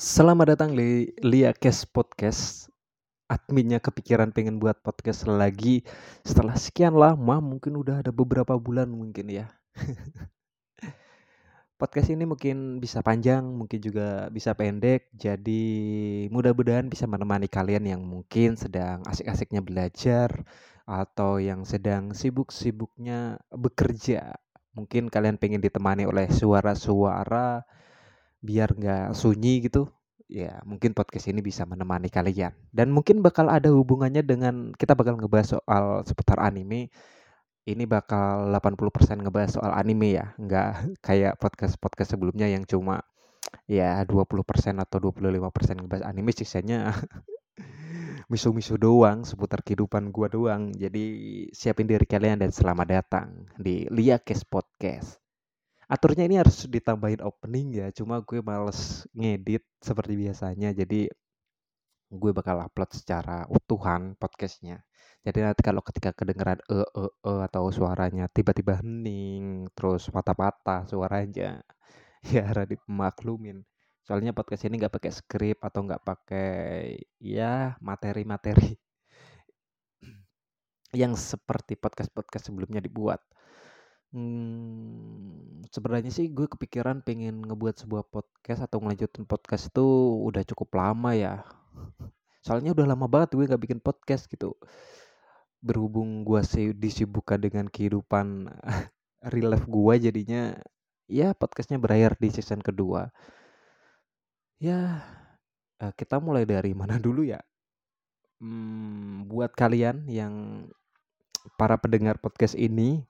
Selamat datang di Lia Kes Podcast. Adminnya kepikiran pengen buat podcast lagi setelah sekian lama, mungkin udah ada beberapa bulan mungkin ya. podcast ini mungkin bisa panjang, mungkin juga bisa pendek. Jadi mudah-mudahan bisa menemani kalian yang mungkin sedang asik-asiknya belajar atau yang sedang sibuk-sibuknya bekerja. Mungkin kalian pengen ditemani oleh suara-suara biar nggak sunyi gitu ya mungkin podcast ini bisa menemani kalian. Dan mungkin bakal ada hubungannya dengan kita bakal ngebahas soal seputar anime. Ini bakal 80% ngebahas soal anime ya nggak kayak podcast-podcast sebelumnya yang cuma ya 20% atau 25% ngebahas anime sisanya misu-misu doang seputar kehidupan gua doang. Jadi siapin diri kalian dan selamat datang di Liakes Podcast aturnya ini harus ditambahin opening ya cuma gue males ngedit seperti biasanya jadi gue bakal upload secara utuhan podcastnya. Jadi nanti kalau ketika kedengeran e e e atau suaranya tiba-tiba hening terus patah-patah suaranya ya harap dimaklumin. Soalnya podcast ini nggak pakai skrip atau nggak pakai ya materi-materi yang seperti podcast-podcast sebelumnya dibuat Hmm, sebenarnya sih gue kepikiran pengen ngebuat sebuah podcast atau ngelanjutin podcast itu udah cukup lama ya. Soalnya udah lama banget gue gak bikin podcast gitu. Berhubung gue sih disibukkan dengan kehidupan real life gue jadinya ya podcastnya berakhir di season kedua. Ya eh, kita mulai dari mana dulu ya? Hmm, buat kalian yang para pendengar podcast ini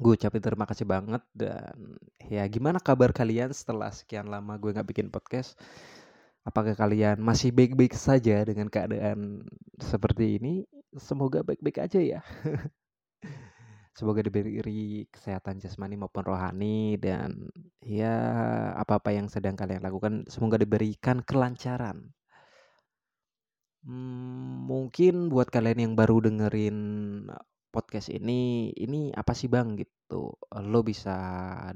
gue ucapin terima kasih banget dan ya gimana kabar kalian setelah sekian lama gue nggak bikin podcast? Apakah kalian masih baik-baik saja dengan keadaan seperti ini? Semoga baik-baik aja ya. Semoga diberi kesehatan jasmani maupun rohani dan ya apa-apa yang sedang kalian lakukan semoga diberikan kelancaran. Hmm, mungkin buat kalian yang baru dengerin podcast ini ini apa sih bang? Gitu. Lo bisa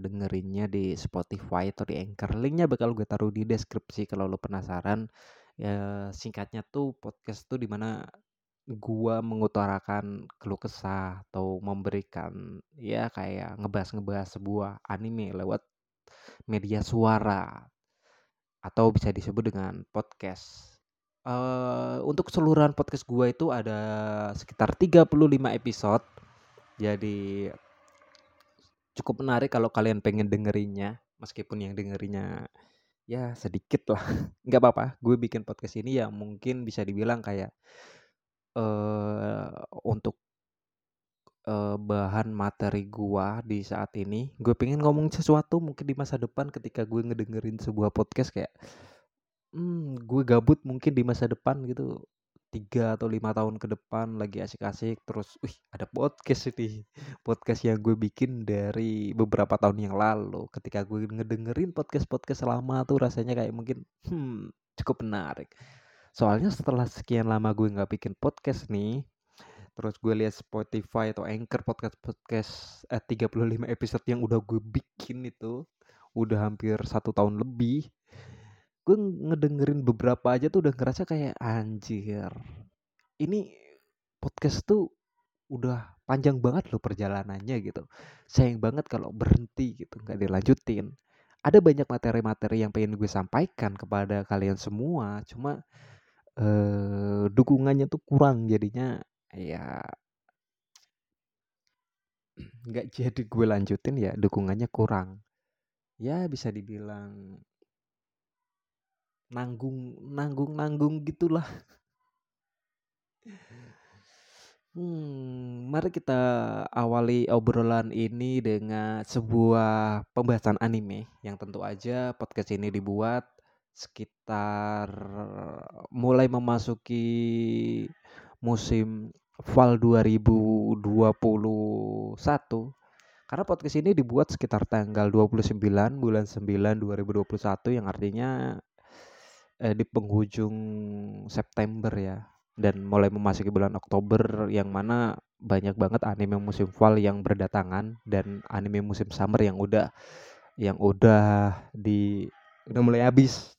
dengerinnya di Spotify atau di Anchor. Linknya bakal gue taruh di deskripsi kalau lo penasaran. Ya singkatnya tuh podcast tuh di mana gua mengutarakan keluh kesah atau memberikan ya kayak ngebahas-ngebahas sebuah anime lewat media suara atau bisa disebut dengan podcast Uh, untuk keseluruhan podcast gue itu ada sekitar 35 episode. Jadi cukup menarik kalau kalian pengen dengerinnya, meskipun yang dengerinnya ya sedikit lah. Nggak apa-apa, gue bikin podcast ini ya mungkin bisa dibilang kayak uh, untuk uh, bahan materi gue di saat ini. Gue pengen ngomong sesuatu mungkin di masa depan ketika gue ngedengerin sebuah podcast kayak hmm, gue gabut mungkin di masa depan gitu tiga atau lima tahun ke depan lagi asik-asik terus wih ada podcast ini. Podcast yang gue bikin dari beberapa tahun yang lalu. Ketika gue ngedengerin podcast podcast lama tuh rasanya kayak mungkin hmm cukup menarik. Soalnya setelah sekian lama gue nggak bikin podcast nih terus gue lihat Spotify atau Anchor podcast podcast eh, 35 episode yang udah gue bikin itu udah hampir satu tahun lebih gue ngedengerin beberapa aja tuh udah ngerasa kayak anjir ini podcast tuh udah panjang banget loh perjalanannya gitu. Sayang banget kalau berhenti gitu nggak dilanjutin. Ada banyak materi-materi yang pengen gue sampaikan kepada kalian semua cuma eh, dukungannya tuh kurang jadinya ya nggak jadi gue lanjutin ya dukungannya kurang. Ya bisa dibilang nanggung nanggung nanggung gitulah. Hmm, mari kita awali obrolan ini dengan sebuah pembahasan anime yang tentu aja podcast ini dibuat sekitar mulai memasuki musim fall 2021 karena podcast ini dibuat sekitar tanggal 29 bulan 9 2021 yang artinya eh, di penghujung September ya. Dan mulai memasuki bulan Oktober yang mana banyak banget anime musim fall yang berdatangan dan anime musim summer yang udah yang udah di udah mulai habis.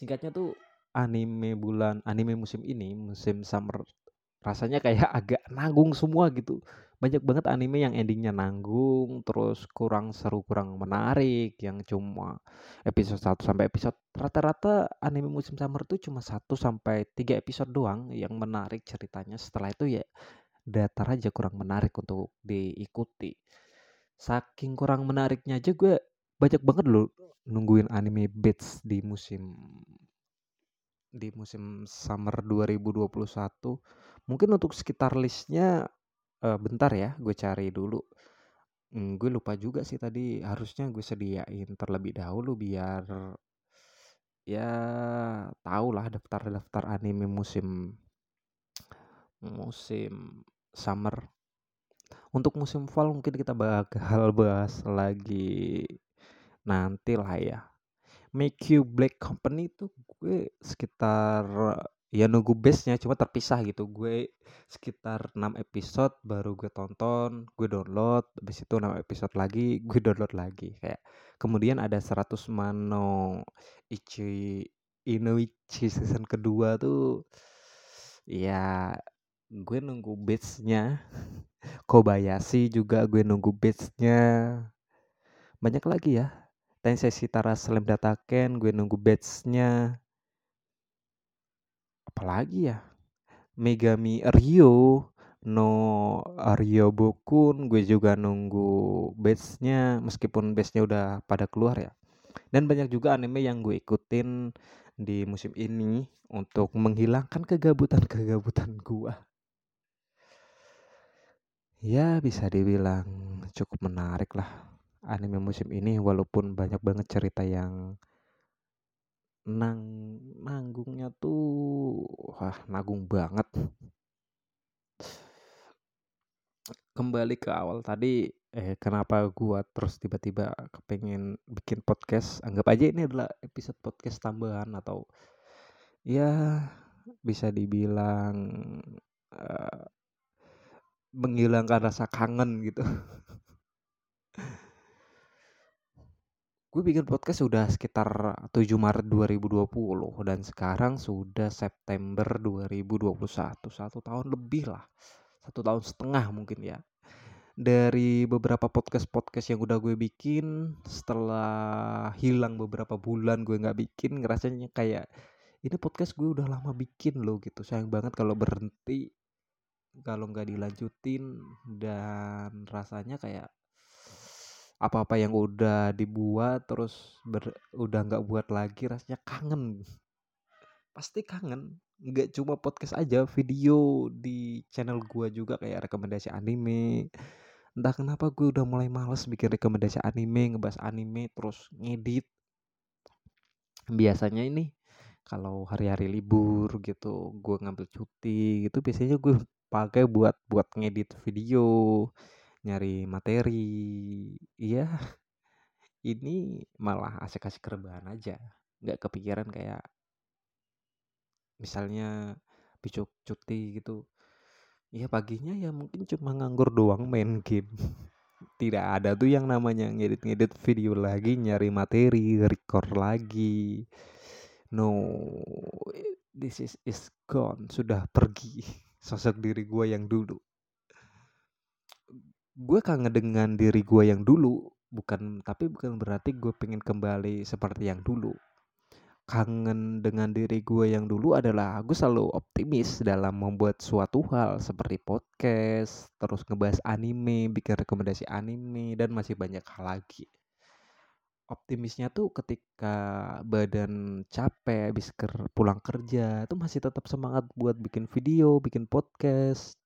Singkatnya tuh anime bulan anime musim ini musim summer rasanya kayak agak nanggung semua gitu banyak banget anime yang endingnya nanggung terus kurang seru kurang menarik yang cuma episode 1 sampai episode rata-rata anime musim summer tuh cuma 1 sampai 3 episode doang yang menarik ceritanya. Setelah itu ya datar aja kurang menarik untuk diikuti. Saking kurang menariknya aja gue banyak banget loh nungguin anime Beats di musim di musim summer 2021 mungkin untuk sekitar listnya uh, bentar ya gue cari dulu. Hmm, gue lupa juga sih tadi harusnya gue sediain terlebih dahulu biar ya tau lah daftar-daftar anime musim musim summer. Untuk musim fall mungkin kita bakal bahas lagi nanti lah ya. Make You Black Company itu gue sekitar ya nunggu base-nya cuma terpisah gitu. Gue sekitar 6 episode baru gue tonton gue download habis itu 6 episode lagi gue download lagi. Kayak kemudian ada 100 Mano Ichi Inoichi season kedua tuh ya gue nunggu base-nya. Kobayashi juga gue nunggu base-nya. Banyak lagi ya. Tensei Tara Slam Dataken gue nunggu batch-nya apalagi ya? Megami Rio no Rio Bokun gue juga nunggu batch-nya meskipun batch-nya udah pada keluar ya. Dan banyak juga anime yang gue ikutin di musim ini untuk menghilangkan kegabutan-kegabutan gue ya bisa dibilang cukup menarik lah anime musim ini walaupun banyak banget cerita yang nang nanggungnya tuh wah nagung banget. Kembali ke awal tadi eh kenapa gua terus tiba-tiba kepengen bikin podcast? Anggap aja ini adalah episode podcast tambahan atau ya bisa dibilang uh, menghilangkan rasa kangen gitu gue bikin podcast sudah sekitar 7 Maret 2020 dan sekarang sudah September 2021 satu tahun lebih lah satu tahun setengah mungkin ya. Dari beberapa podcast-podcast yang udah gue bikin setelah hilang beberapa bulan gue nggak bikin ngerasanya kayak ini podcast gue udah lama bikin loh gitu. Sayang banget kalau berhenti kalau nggak dilanjutin dan rasanya kayak apa-apa yang udah dibuat terus ber, udah nggak buat lagi rasanya kangen. Pasti kangen. Nggak cuma podcast aja video di channel gua juga kayak rekomendasi anime. Entah kenapa gue udah mulai males bikin rekomendasi anime ngebahas anime terus ngedit. Biasanya ini kalau hari-hari libur gitu gue ngambil cuti gitu biasanya gue pakai buat buat ngedit video nyari materi. Iya ini malah asik-asik rebahan aja. Nggak kepikiran kayak misalnya besok cuti gitu. Ya paginya ya mungkin cuma nganggur doang main game. Tidak ada tuh yang namanya ngedit-ngedit video lagi nyari materi record lagi. No this is is gone. Sudah pergi. Sosok diri gue yang dulu gue kangen dengan diri gue yang dulu bukan tapi bukan berarti gue pengen kembali seperti yang dulu. Kangen dengan diri gue yang dulu adalah gue selalu optimis dalam membuat suatu hal seperti podcast terus ngebahas anime bikin rekomendasi anime dan masih banyak hal lagi. Optimisnya tuh ketika badan capek habis ker pulang kerja tuh masih tetap semangat buat bikin video bikin podcast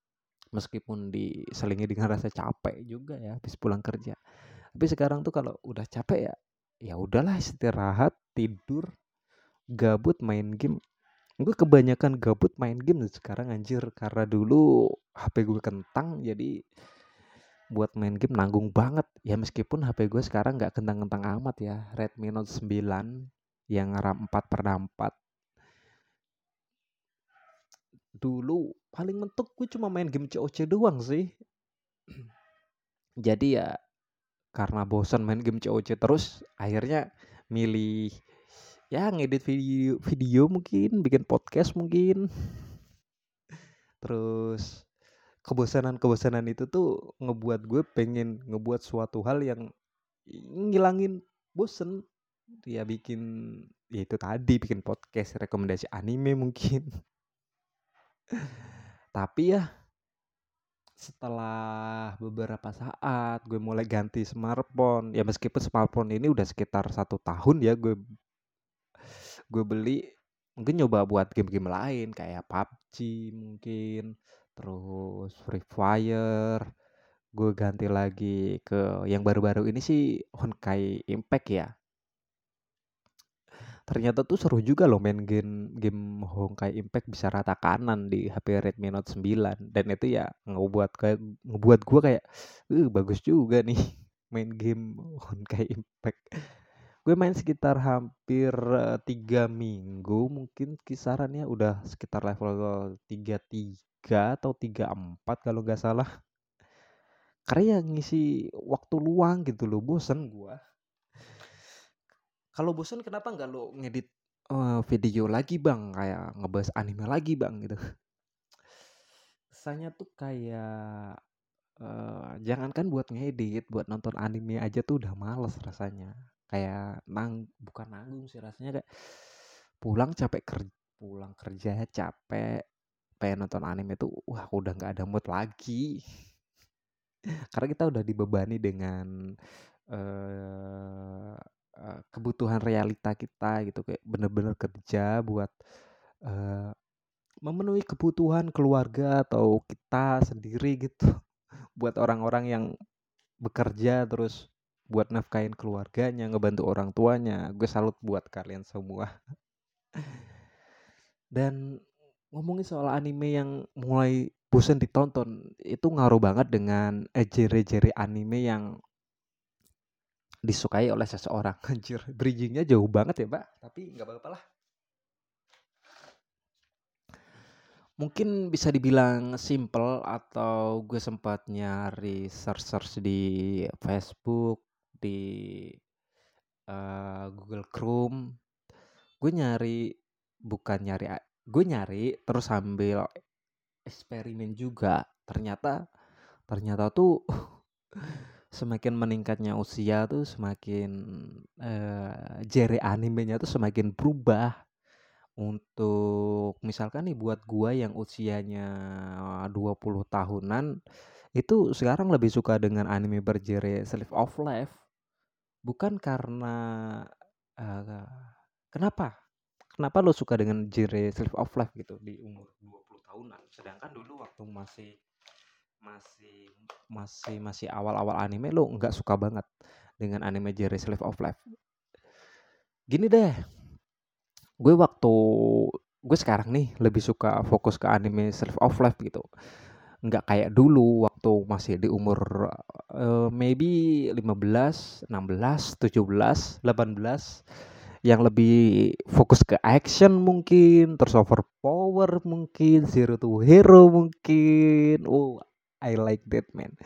meskipun diselingi dengan rasa capek juga ya habis pulang kerja. Tapi sekarang tuh kalau udah capek ya ya udahlah istirahat tidur gabut main game. Gue kebanyakan gabut main game sekarang anjir. Karena dulu HP gue kentang jadi buat main game nanggung banget. Ya meskipun HP gue sekarang nggak kentang-kentang amat ya. Redmi Note 9 yang RAM 4 per 4 dulu paling mentok gue cuma main game COC doang sih. Jadi ya karena bosan main game COC terus akhirnya milih ya ngedit video video mungkin bikin podcast mungkin. Terus kebosanan-kebosanan itu tuh ngebuat gue pengen ngebuat suatu hal yang ngilangin bosen. Ya bikin ya itu tadi bikin podcast rekomendasi anime mungkin tapi ya setelah beberapa saat gue mulai ganti smartphone ya meskipun smartphone ini udah sekitar satu tahun ya gue gue beli mungkin nyoba buat game-game lain kayak PUBG mungkin terus Free Fire. Gue ganti lagi ke yang baru-baru ini sih Honkai Impact ya ternyata tuh seru juga loh main game game Honkai Impact bisa rata kanan di HP Redmi Note 9 dan itu ya ngebuat kayak ngebuat gua kayak uh bagus juga nih main game Honkai Impact. Gue main sekitar hampir uh, tiga minggu mungkin kisarannya udah sekitar level 33 atau 34 kalau nggak salah. Karena yang ngisi waktu luang gitu loh bosen gua kalau bosan kenapa nggak lo ngedit uh, video lagi bang? Kayak ngebahas anime lagi bang gitu. Kesannya tuh kayak uh, jangankan buat ngedit buat nonton anime aja tuh udah males rasanya. Kayak nang bukan nanggung sih rasanya kayak pulang capek kerja pulang kerja capek pengen nonton anime tuh wah udah nggak ada mood lagi. Karena kita udah dibebani dengan uh, Eh, kebutuhan realita kita gitu kayak bener-bener kerja buat uh, memenuhi kebutuhan keluarga atau kita sendiri gitu. Buat orang-orang yang bekerja terus buat nafkain keluarganya ngebantu orang tuanya. Gue salut buat kalian semua. Dan ngomongin soal anime yang mulai bosan ditonton itu ngaruh banget dengan eh, jere-jere anime yang disukai oleh seseorang. Anjir, bridgingnya jauh banget ya, Pak. Tapi nggak apa-apa lah. Mungkin bisa dibilang simple atau gue sempat nyari search-search di Facebook, di uh, Google Chrome. Gue nyari bukan nyari gue nyari terus sambil eksperimen juga. Ternyata ternyata tuh semakin meningkatnya usia tuh semakin uh, genre animenya tuh semakin berubah. Untuk misalkan nih buat gua yang usianya 20 tahunan itu sekarang lebih suka dengan anime bergenre slice of life. Bukan karena uh, kenapa? Kenapa lo suka dengan genre slice of life gitu di umur 20 tahunan? Sedangkan dulu waktu masih masih masih masih awal-awal anime lo nggak suka banget dengan anime genre Slave of Life. Gini deh, gue waktu gue sekarang nih lebih suka fokus ke anime Slave of Life gitu. Nggak kayak dulu waktu masih di umur uh, maybe 15, 16, 17, 18 yang lebih fokus ke action mungkin, terus overpower mungkin, zero to hero mungkin. Oh, I like that man.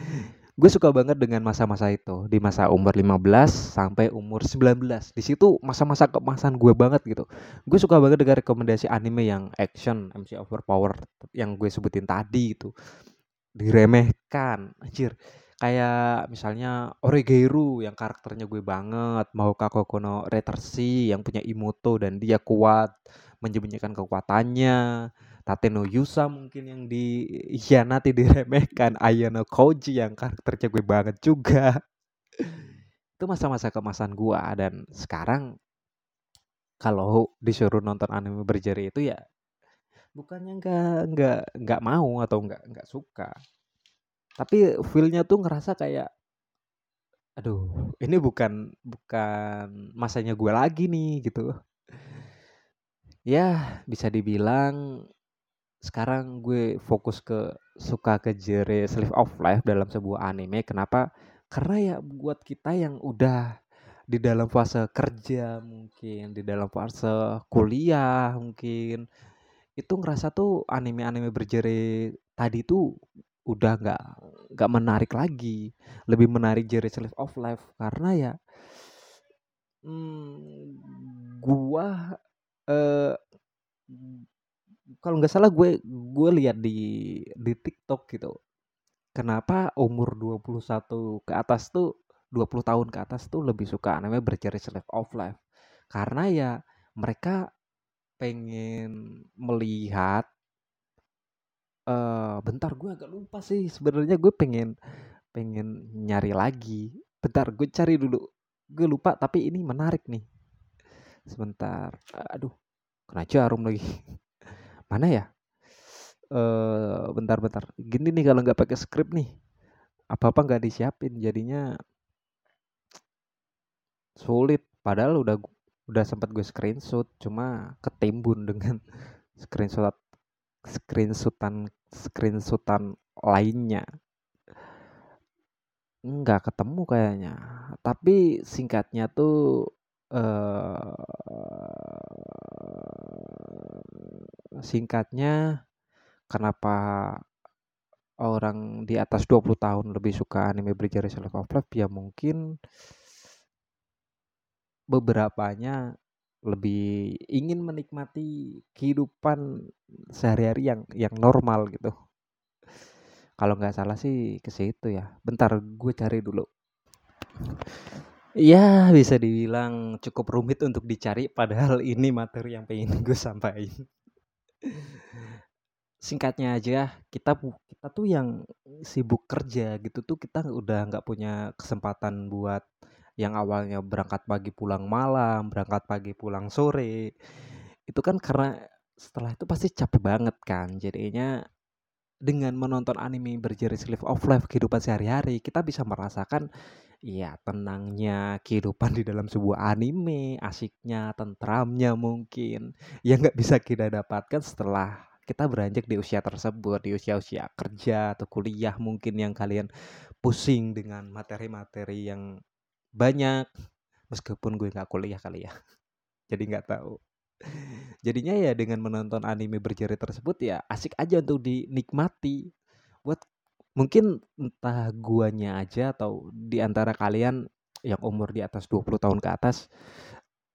Gue suka banget dengan masa-masa itu di masa umur 15 sampai umur 19. Di situ masa-masa kemasan gue banget gitu. Gue suka banget dengan rekomendasi anime yang action, MC overpower yang gue sebutin tadi itu. Diremehkan, anjir. Kayak misalnya Oregairu yang karakternya gue banget, mau Kono Retersi yang punya Imoto dan dia kuat menyembunyikan kekuatannya Tateno Yusa mungkin yang dikhianati diremehkan. Ayano Koji yang karakternya gue banget juga. Itu masa-masa kemasan gue dan sekarang kalau disuruh nonton anime berjari itu ya bukannya nggak nggak nggak mau atau nggak nggak suka. Tapi feelnya tuh ngerasa kayak aduh ini bukan bukan masanya gue lagi nih gitu. Ya bisa dibilang sekarang gue fokus ke suka ke genre Slave of Life dalam sebuah anime. Kenapa? Karena ya buat kita yang udah di dalam fase kerja mungkin, di dalam fase kuliah mungkin, itu ngerasa tuh anime-anime berjere tadi tuh udah nggak nggak menarik lagi, lebih menarik genre Slave of Life karena ya hmm, gua eh kalau nggak salah gue gue lihat di di TikTok gitu. Kenapa umur 21 ke atas tuh 20 tahun ke atas tuh lebih suka namanya berjari Slave of Life. Karena ya mereka pengen melihat uh, bentar gue agak lupa sih sebenarnya gue pengen pengen nyari lagi. Bentar gue cari dulu. Gue lupa tapi ini menarik nih. Sebentar. Aduh kena jarum lagi mana ya? Eh bentar bentar. Gini nih kalau nggak pakai skrip nih. Apa apa nggak disiapin jadinya sulit. Padahal udah udah sempat gue screenshot cuma ketimbun dengan screenshot screenshotan screenshotan lainnya. Nggak ketemu kayaknya. Tapi singkatnya tuh uh, singkatnya kenapa orang di atas 20 tahun lebih suka anime berjari Slave of Life ya mungkin beberapanya lebih ingin menikmati kehidupan sehari-hari yang yang normal gitu. Kalau nggak salah sih ke situ ya. Bentar gue cari dulu. Ya bisa dibilang cukup rumit untuk dicari padahal ini materi yang pengen gue sampaikan. Singkatnya aja, kita kita tuh yang sibuk kerja gitu tuh kita udah nggak punya kesempatan buat yang awalnya berangkat pagi pulang malam, berangkat pagi pulang sore. Itu kan karena setelah itu pasti capek banget kan. Jadinya dengan menonton anime berjenis live of life kehidupan sehari-hari, kita bisa merasakan ya tenangnya kehidupan di dalam sebuah anime, asiknya, tentramnya mungkin yang nggak bisa kita dapatkan setelah kita beranjak di usia tersebut, di usia-usia kerja atau kuliah mungkin yang kalian pusing dengan materi-materi yang banyak. Meskipun gue nggak kuliah kali ya jadi nggak tahu. Jadinya ya dengan menonton anime berjari tersebut ya asik aja untuk dinikmati. Buat mungkin entah guanya aja atau di antara kalian yang umur di atas 20 tahun ke atas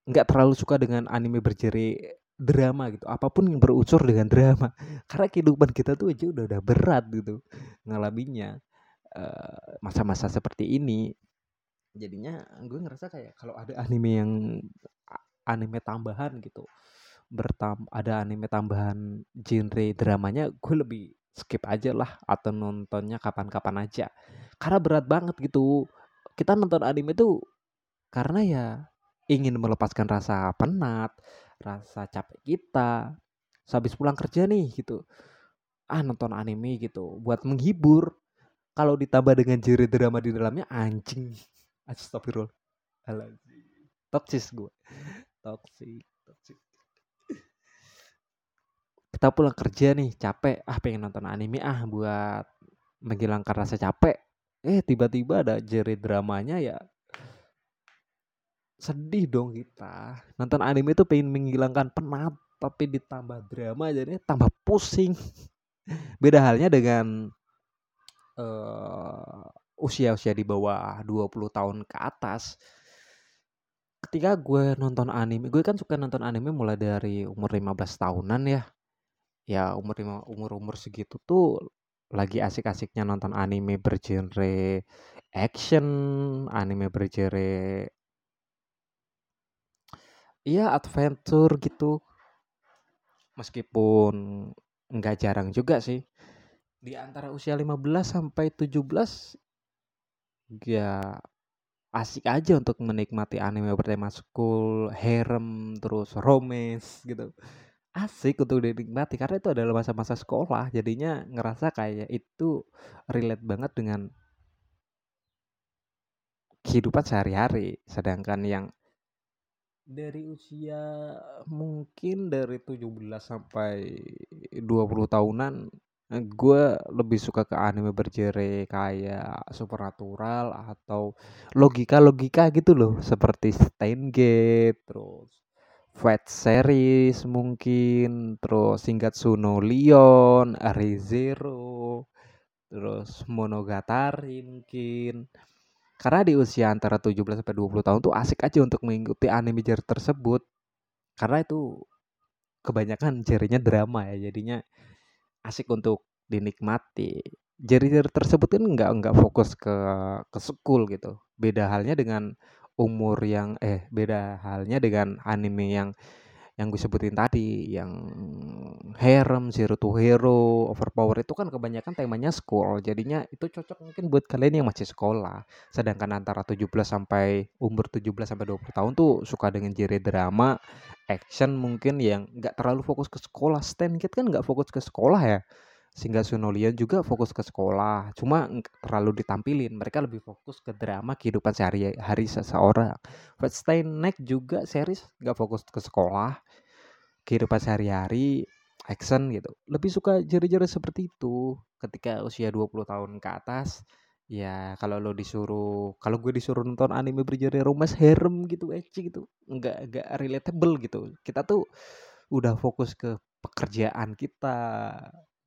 nggak terlalu suka dengan anime berjari drama gitu. Apa pun yang berunsur dengan drama. Karena kehidupan kita tuh aja udah udah berat gitu ngalaminnya. Eh, masa-masa seperti ini. Jadinya gue ngerasa kayak kalau ada anime yang anime tambahan gitu bertam ada anime tambahan genre dramanya gue lebih skip aja lah atau nontonnya kapan-kapan aja karena berat banget gitu kita nonton anime tuh karena ya ingin melepaskan rasa penat rasa capek kita habis pulang kerja nih gitu ah nonton anime gitu buat menghibur kalau ditambah dengan genre drama di dalamnya anjing Astagfirullahaladzim. Toksis gue. Toksik. Toksik. Kita pulang kerja nih, capek. Ah pengen nonton anime ah buat menghilangkan rasa capek. Eh tiba-tiba ada jeri dramanya ya sedih dong kita. Nonton anime itu pengen menghilangkan penat, tapi ditambah drama jadi tambah pusing. Beda halnya dengan uh, usia-usia di bawah 20 tahun ke atas ketika gue nonton anime gue kan suka nonton anime mulai dari umur 15 tahunan ya ya umur umur umur segitu tuh lagi asik-asiknya nonton anime bergenre action anime bergenre iya adventure gitu meskipun nggak jarang juga sih di antara usia 15 sampai 17 ya asik aja untuk menikmati anime bertema school, harem, terus romance gitu. Asik untuk dinikmati karena itu adalah masa-masa sekolah, jadinya ngerasa kayak itu relate banget dengan kehidupan sehari-hari. Sedangkan yang dari usia mungkin dari 17 sampai 20 tahunan gue lebih suka ke anime berjere kayak supernatural atau logika-logika gitu loh seperti Steingate terus Fat Series mungkin terus Shingatsu no Leon, Arizero terus Monogatari mungkin. Karena di usia antara 17 sampai 20 tahun tuh asik aja untuk mengikuti anime genre tersebut. Karena itu kebanyakan jarinya drama ya jadinya asik untuk dinikmati. Jari-jari tersebut kan nggak nggak fokus ke ke school gitu. Beda halnya dengan umur yang eh beda halnya dengan anime yang yang gue sebutin tadi yang harem, zero to hero, overpower itu kan kebanyakan temanya school. Jadinya itu cocok mungkin buat kalian yang masih sekolah. Sedangkan antara 17 sampai umur 17 sampai 20 tahun tuh suka dengan genre drama, action mungkin yang nggak terlalu fokus ke sekolah. Stan Kid kan nggak fokus ke sekolah ya. Sehingga Sunolian juga fokus ke sekolah. Cuma terlalu ditampilin. Mereka lebih fokus ke drama kehidupan sehari-hari seseorang. Night juga series nggak fokus ke sekolah kehidupan sehari-hari action gitu lebih suka jari-jari seperti itu ketika usia 20 tahun ke atas ya kalau lo disuruh kalau gue disuruh nonton anime berjari romance harem gitu ecchi gitu nggak nggak relatable gitu kita tuh udah fokus ke pekerjaan kita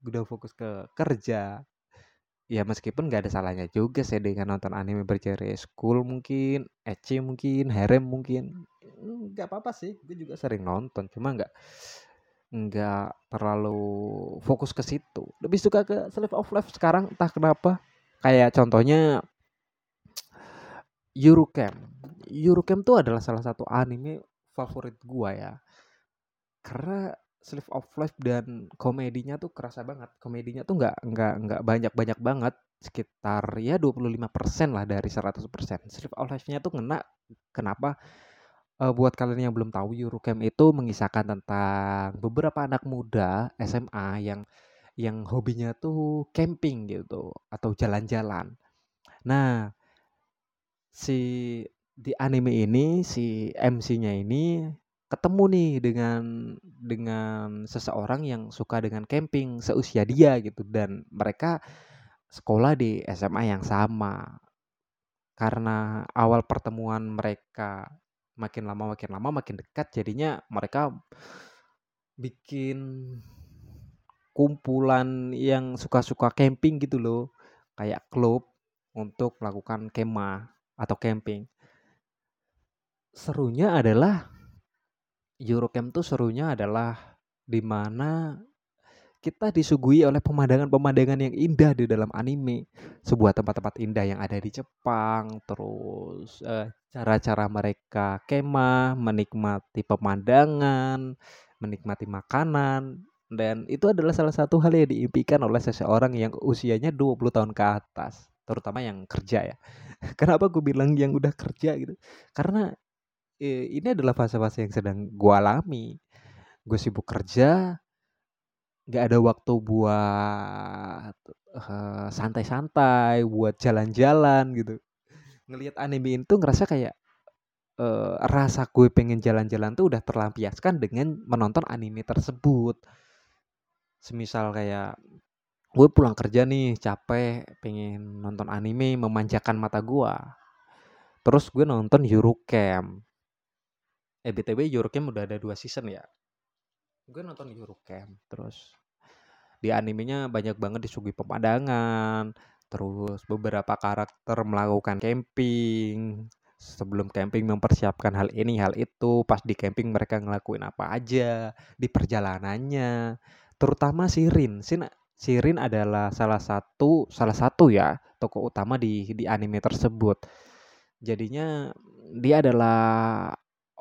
udah fokus ke kerja. Ya meskipun nggak ada salahnya juga sih dengan nonton anime berjari school mungkin ecchi mungkin harem mungkin. Nggak apa-apa sih gue juga sering nonton. Cuma nggak nggak terlalu fokus ke situ. Lebih suka ke Slave of Life sekarang entah kenapa. Kayak contohnya Eurocamp Eurocamp tuh adalah salah satu anime favorit gua ya. Karena Slave of Life dan komedinya tuh kerasa banget. Komedinya tuh nggak nggak nggak banyak banyak banget. Sekitar ya 25% lah dari 100% Slave of Life-nya tuh kena kenapa? Uh, buat kalian yang belum tahu Eurocamp itu mengisahkan tentang beberapa anak muda SMA yang yang hobinya tuh camping gitu atau jalan-jalan. Nah, si di anime ini si MC-nya ini ketemu nih dengan dengan seseorang yang suka dengan camping seusia dia gitu. Dan mereka sekolah di SMA yang sama. Karena awal pertemuan mereka makin lama makin lama makin dekat jadinya mereka bikin kumpulan yang suka-suka camping gitu loh. Kayak klub untuk melakukan kemah atau camping. Serunya adalah Eurocamp tuh serunya adalah di mana kita disuguhi oleh pemandangan-pemandangan yang indah di dalam anime. Sebuah tempat-tempat indah yang ada di Jepang, terus uh, cara-cara mereka kemah, menikmati pemandangan, menikmati makanan, dan itu adalah salah satu hal yang diimpikan oleh seseorang yang usianya 20 tahun ke atas, terutama yang kerja ya. Kenapa gue bilang yang udah kerja gitu? Karena eh, ini adalah fase-fase yang sedang gue alami. Gue sibuk kerja, nggak ada waktu buat uh, santai-santai, buat jalan-jalan gitu. Ngelihat anime itu ngerasa kayak uh, rasa gue pengen jalan-jalan tuh udah terlampiaskan dengan menonton anime tersebut. Semisal kayak gue pulang kerja nih capek pengen nonton anime memanjakan mata gue. Terus gue nonton Eurocamp. Eh BTW Eurocamp udah ada dua season ya? Gue nonton Eurocamp. Terus di animenya banyak banget disuguhi pemandangan terus beberapa karakter melakukan camping. Sebelum camping mempersiapkan hal ini hal itu pas di camping mereka ngelakuin apa aja di perjalanannya. Terutama Sirin Sin Sirin adalah salah satu salah satu ya tokoh utama di di anime tersebut. Jadinya dia adalah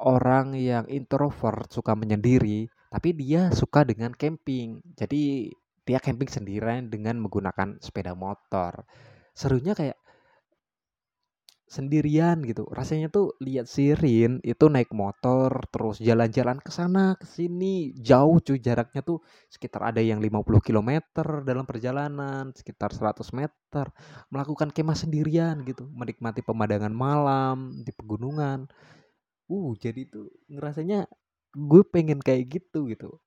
orang yang introvert suka menyendiri tapi dia suka dengan camping. Jadi dia camping sendirian dengan menggunakan sepeda motor. Serunya kayak sendirian gitu. Rasanya tuh lihat Sirin itu naik motor terus jalan-jalan ke sana ke sini jauh cuy jaraknya tuh sekitar ada yang 50 km dalam perjalanan, sekitar 100 meter melakukan kemah sendirian gitu, menikmati pemandangan malam di pegunungan. Uh, jadi tuh ngerasanya gue pengen kayak gitu gitu.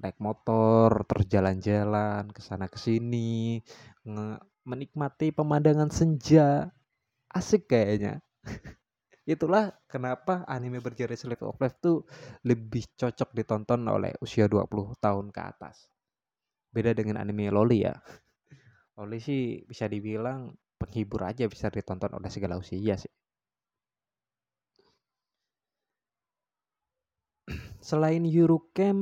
Naik motor terus jalan-jalan ke sana ke sini menikmati pemandangan senja. Asik kayaknya. Itulah kenapa anime berjenis Slave of Life tuh lebih cocok ditonton oleh usia 20 tahun ke atas. Beda dengan anime loli ya. Loli sih bisa dibilang penghibur aja bisa ditonton oleh segala usia sih Selain Eurocamp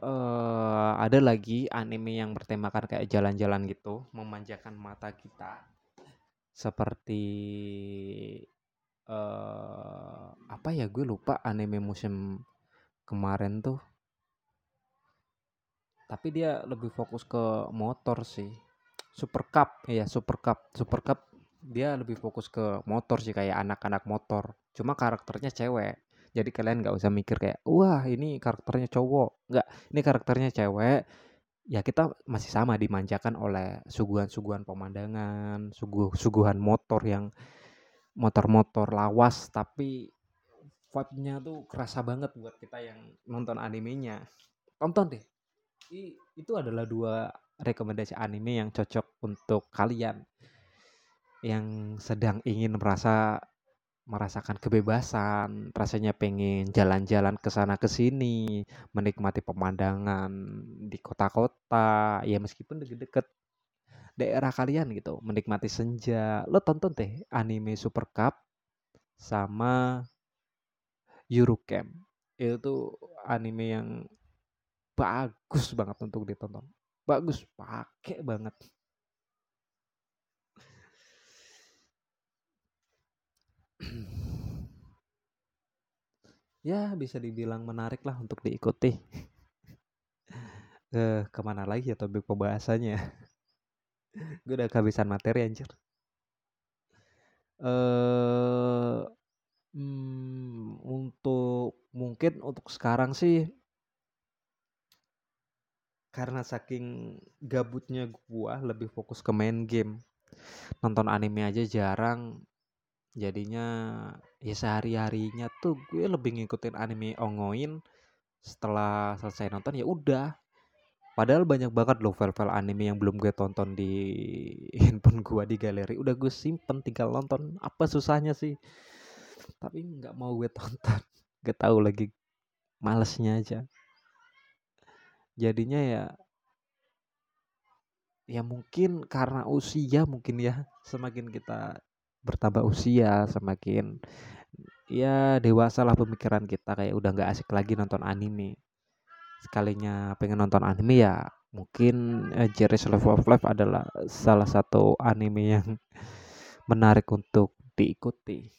uh, ada lagi anime yang bertemakan kayak jalan-jalan gitu, memanjakan mata kita. Seperti uh, apa ya gue lupa anime musim kemarin tuh. Tapi dia lebih fokus ke motor sih. Super Cup, ya Super Cup. Super Cup dia lebih fokus ke motor sih kayak anak-anak motor. Cuma karakternya cewek jadi kalian nggak usah mikir kayak wah ini karakternya cowok. Nggak ini karakternya cewek. Ya kita masih sama dimanjakan oleh suguhan-suguhan pemandangan suguh suguhan motor yang motor-motor lawas tapi vibe-nya tuh kerasa banget buat kita yang nonton animenya. Tonton deh. I, itu adalah dua rekomendasi anime yang cocok untuk kalian yang sedang ingin merasa merasakan kebebasan, rasanya pengen jalan-jalan ke sana ke sini, menikmati pemandangan di kota-kota, ya meskipun deket-deket daerah kalian gitu, menikmati senja. Lo tonton deh anime Super Cup sama Eurocamp. Itu tuh anime yang bagus banget untuk ditonton. Bagus, pakai banget. Ya bisa dibilang menarik lah untuk diikuti. eh ke mana lagi ya topik pembahasannya? Gue udah kehabisan materi anjir. Eh hmm, untuk mungkin untuk sekarang sih karena saking gabutnya gua lebih fokus ke main game nonton anime aja jarang jadinya ya sehari harinya tuh gue lebih ngikutin anime ongoin setelah selesai nonton ya udah. Padahal banyak banget loh file-file anime yang belum gue tonton di handphone gue di galeri. Udah gue simpen tinggal nonton. Apa susahnya sih? Tapi nggak mau gue tonton. Gak tahu lagi malesnya aja. Jadinya ya ya mungkin karena usia mungkin ya semakin kita bertambah usia semakin ya dewasa lah pemikiran kita kayak udah nggak asik lagi nonton anime. Sekalinya pengen nonton anime ya mungkin uh, Jerry's Life of Life adalah salah satu anime yang menarik untuk diikuti.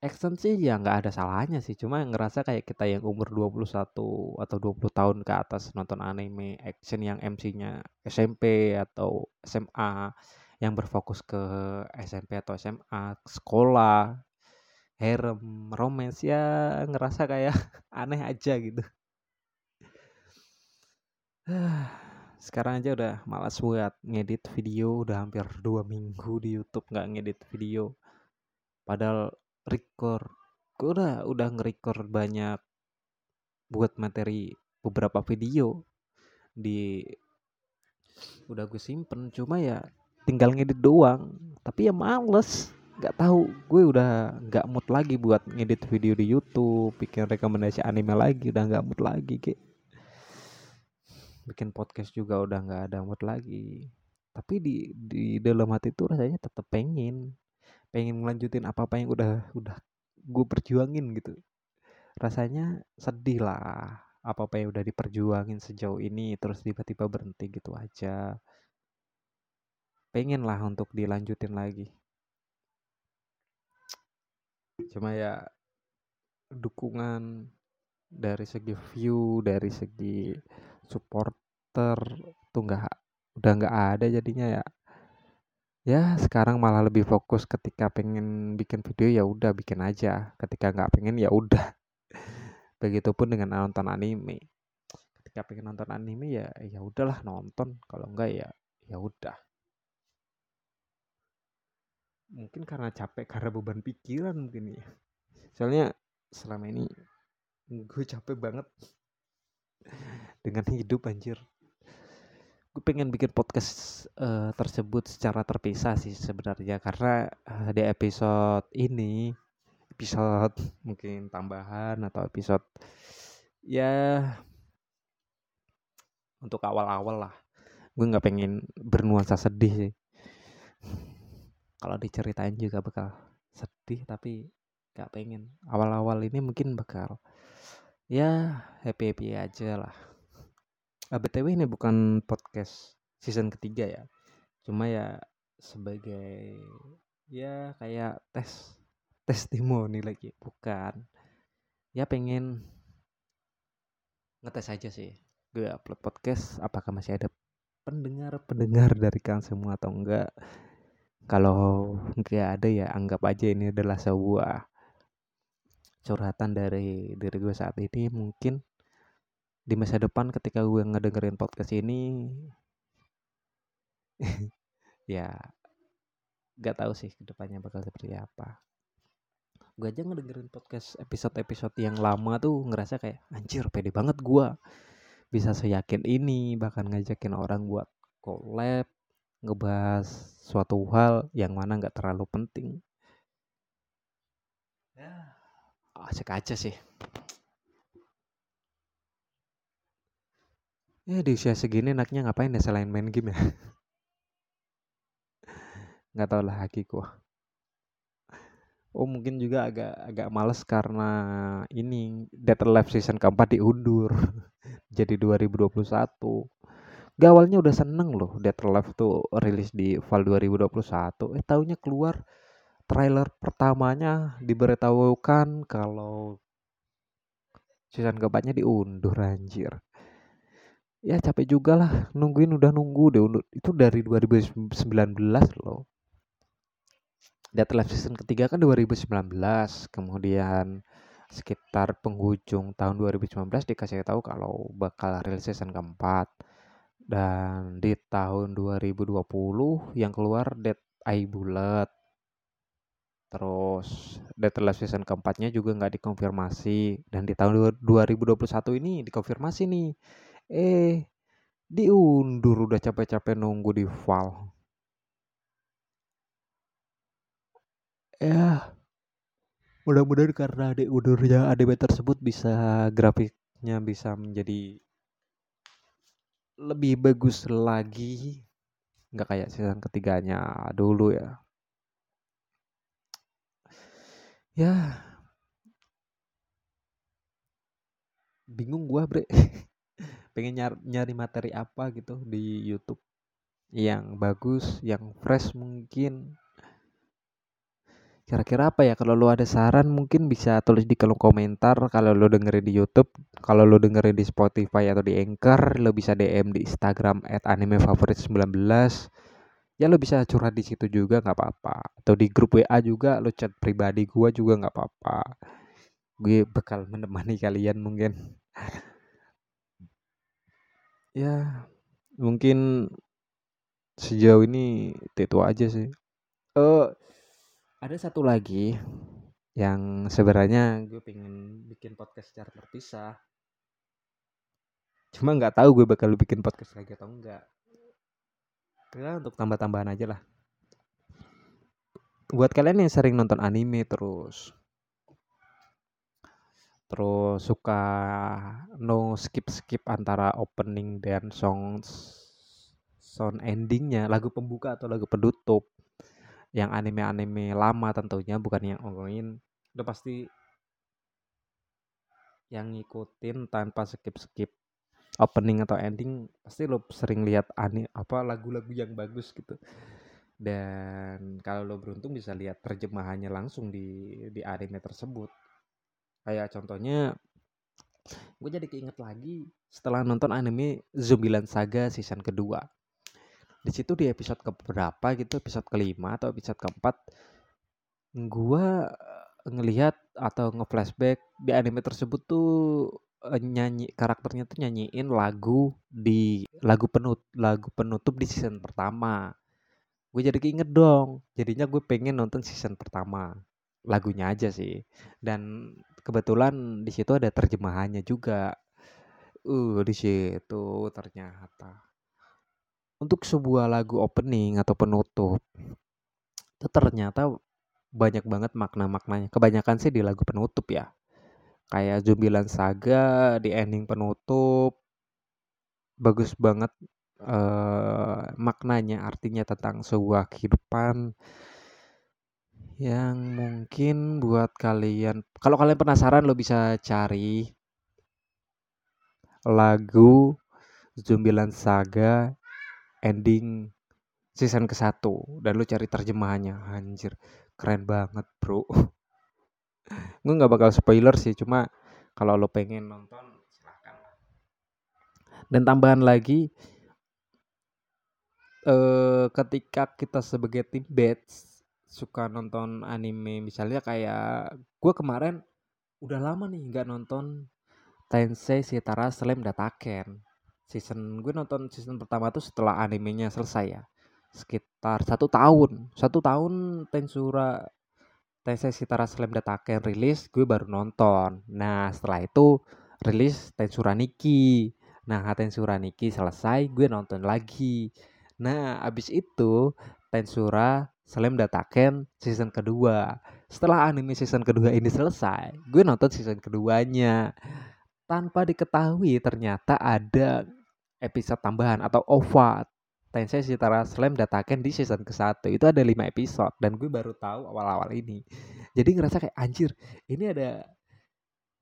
Action sih ya nggak ada salahnya sih. Cuma yang ngerasa kayak kita yang umur 21 atau 20 tahun ke atas nonton anime action yang MC-nya SMP atau SMA yang berfokus ke SMP atau SMA, sekolah, harem, romance ya ngerasa kayak aneh aja gitu. Sekarang aja udah malas buat ngedit video, udah hampir dua minggu di YouTube nggak ngedit video. Padahal record, gue udah udah banyak buat materi beberapa video di udah gue simpen cuma ya tinggal ngedit doang. Tapi ya males. Nggak tahu. Gue udah nggak mood lagi buat ngedit video di YouTube bikin rekomendasi anime lagi udah nggak mood lagi kayak bikin podcast juga udah nggak ada mood lagi. Tapi di di dalam hati itu rasanya tetap pengen. Pengen melanjutin apa apa yang udah udah gue perjuangin gitu. Rasanya sedih lah. Apa apa yang udah diperjuangin sejauh ini terus tiba-tiba berhenti gitu aja pengen lah untuk dilanjutin lagi. Cuma ya dukungan dari segi view dari segi supporter tuh nggak udah nggak ada jadinya ya. Ya sekarang malah lebih fokus ketika pengen bikin video ya udah bikin aja. Ketika nggak pengen ya udah. Begitupun dengan nonton anime. Ketika pengen nonton anime ya ya udahlah nonton. Kalau enggak ya ya udah mungkin karena capek karena beban pikiran mungkin ya. Soalnya selama ini gue capek banget dengan hidup anjir. Gue pengen bikin podcast uh, tersebut secara terpisah sih sebenarnya. Karena uh, di episode ini episode mungkin tambahan atau episode ya untuk awal-awal lah. Gue nggak pengen bernuansa sedih sih kalau diceritain juga bakal sedih tapi gak pengen. Awal-awal ini mungkin bakal ya happy happy aja lah. Ah, btw ini bukan podcast season ketiga ya. Cuma ya sebagai ya kayak tes testimoni lagi. Bukan. Ya pengen ngetes aja sih. Gue upload podcast apakah masih ada pendengar-pendengar dari kalian semua atau enggak kalau nggak ada ya anggap aja ini adalah sebuah curhatan dari diri gue saat ini mungkin di masa depan ketika gue ngedengerin podcast ini ya nggak tahu sih ke depannya bakal seperti apa. Gue aja ngedengerin podcast episode-episode yang lama tuh ngerasa kayak anjir pede banget gue bisa seyakin ini bahkan ngajakin orang buat collab ngebahas suatu hal yang mana nggak terlalu penting. Ya. Asik aja sih. Ya di usia segini enaknya ngapain ya selain main game ya? Nggak tau lah hakiku. Oh mungkin juga agak agak males karena ini Dead Alive season keempat diundur. Jadi 2021. Gak awalnya udah seneng loh Dead Alive tuh rilis di Fall 2021. Eh tahunya keluar trailer pertamanya diberitahukan kalau season keempatnya diundur anjir. Ya capek juga lah nungguin udah nunggu deh itu dari 2019 loh Data Live Season ketiga kan 2019 kemudian sekitar penghujung tahun 2019 dikasih tahu kalau bakal rilis season keempat dan di tahun 2020 yang keluar Dead Eye Bullet. Terus Dead Live Season keempatnya juga nggak dikonfirmasi. Dan di tahun 2021 ini dikonfirmasi nih. Eh diundur udah capek-capek nunggu di file. Ya mudah-mudahan karena adik udurnya ADB tersebut bisa grafiknya bisa menjadi lebih bagus lagi nggak kayak season ketiganya dulu ya. Ya. Bingung gua bre. Pengen nyari, nyari materi apa gitu di YouTube. Yang bagus yang fresh mungkin Kira-kira apa ya kalau lu ada saran mungkin bisa tulis di kolom komentar kalau lu dengerin di YouTube, kalau lu dengerin di Spotify atau di Anchor, lu bisa DM di Instagram @animefavorit19. Ya lu bisa curhat di situ juga nggak apa-apa. Atau di grup WA juga lu chat pribadi gua juga nggak apa-apa. Gue bakal menemani kalian mungkin. ya, mungkin sejauh ini itu aja sih. Eh uh, ada satu lagi yang sebenarnya gue pengen bikin podcast secara terpisah. Cuma nggak tahu gue bakal bikin podcast lagi atau enggak ya untuk tambah-tambahan aja lah. Buat kalian yang sering nonton anime terus terus suka no skip skip antara opening dan songs sound endingnya lagu pembuka atau lagu penutup yang anime-anime lama tentunya bukan yang ongoing udah pasti yang ngikutin tanpa skip-skip opening atau ending pasti lo sering lihat anime apa lagu-lagu yang bagus gitu. Dan kalau lo beruntung bisa lihat terjemahannya langsung di di anime tersebut. Kayak contohnya gue jadi keinget lagi setelah nonton anime Zombieland Saga season kedua di situ di episode keberapa gitu episode kelima atau episode keempat gua eh, ngelihat atau ngeflashback di anime tersebut tuh eh, nyanyi karakternya tuh nyanyiin lagu di lagu penut lagu penutup di season pertama. Gue jadi keinget dong jadinya gue pengen nonton season pertama lagunya aja sih. Dan kebetulan di situ ada terjemahannya juga. Uh di situ ternyata untuk sebuah lagu opening atau penutup itu ternyata banyak banget makna-maknanya. Kebanyakan sih di lagu penutup ya. Kayak Zumbilan Saga di ending penutup bagus banget uh, maknanya artinya tentang sebuah kehidupan yang mungkin buat kalian kalau kalian penasaran lo bisa cari lagu Zumbilan Saga ending season ke satu dan lu cari terjemahannya. Anjir keren banget bro. Gue nggak bakal spoiler sih cuma kalau lo pengen nonton silahkan. Dan tambahan lagi eh ketika kita sebagai tim batch suka nonton anime misalnya kayak gue kemarin udah lama nih nggak nonton Tensei Shitara Slam Dataken season gue nonton season pertama tuh setelah animenya selesai ya. Sekitar satu tahun. Satu tahun Tensura Tensei Shitara Slam Dataken rilis gue baru nonton. Nah setelah itu rilis Tensura Nikki. Nah Tensura Nikki selesai gue nonton lagi. Nah, abis itu Tensura Slam Dataken season kedua. Setelah anime season kedua ini selesai, gue nonton season keduanya. Tanpa diketahui ternyata ada episode tambahan atau OVA Tensei Shitara Slam Dataken di season ke satu itu ada 5 episode dan gue baru tahu awal-awal ini. Jadi ngerasa kayak anjir, ini ada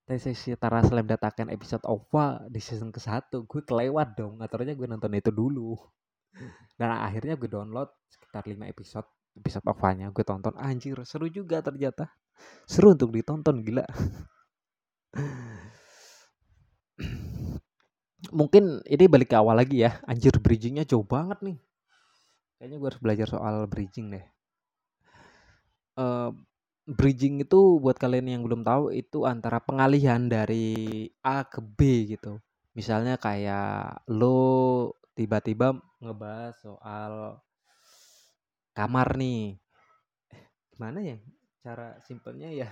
Tensei Shitara Slam Dataken episode OVA di season ke satu gue kelewat dong aturnya gue nonton itu dulu. Dan akhirnya gue download sekitar 5 episode episode OVA-nya gue tonton. Anjir seru juga ternyata. Seru untuk ditonton gila mungkin ini balik ke awal lagi ya anjir bridgingnya jauh banget nih kayaknya gue harus belajar soal bridging deh uh, bridging itu buat kalian yang belum tahu itu antara pengalihan dari A ke B gitu misalnya kayak lo tiba-tiba ngebahas soal kamar nih. Gimana ya cara simpelnya ya?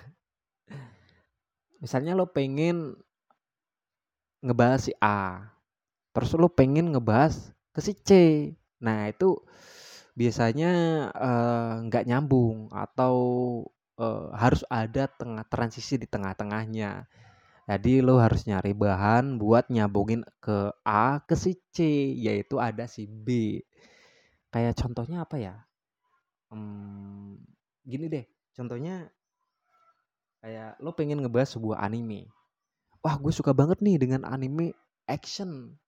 Misalnya lo pengen ngebahas si A, terus lo pengen ngebahas ke si C. Nah itu biasanya nggak uh, nyambung atau uh, harus ada tengah transisi di tengah-tengahnya. Jadi lo harus nyari bahan buat nyambungin ke A ke si C, yaitu ada si B. Kayak contohnya apa ya? Hmm, gini deh, contohnya kayak lo pengen ngebahas sebuah anime. Wah, gue suka banget nih dengan anime action.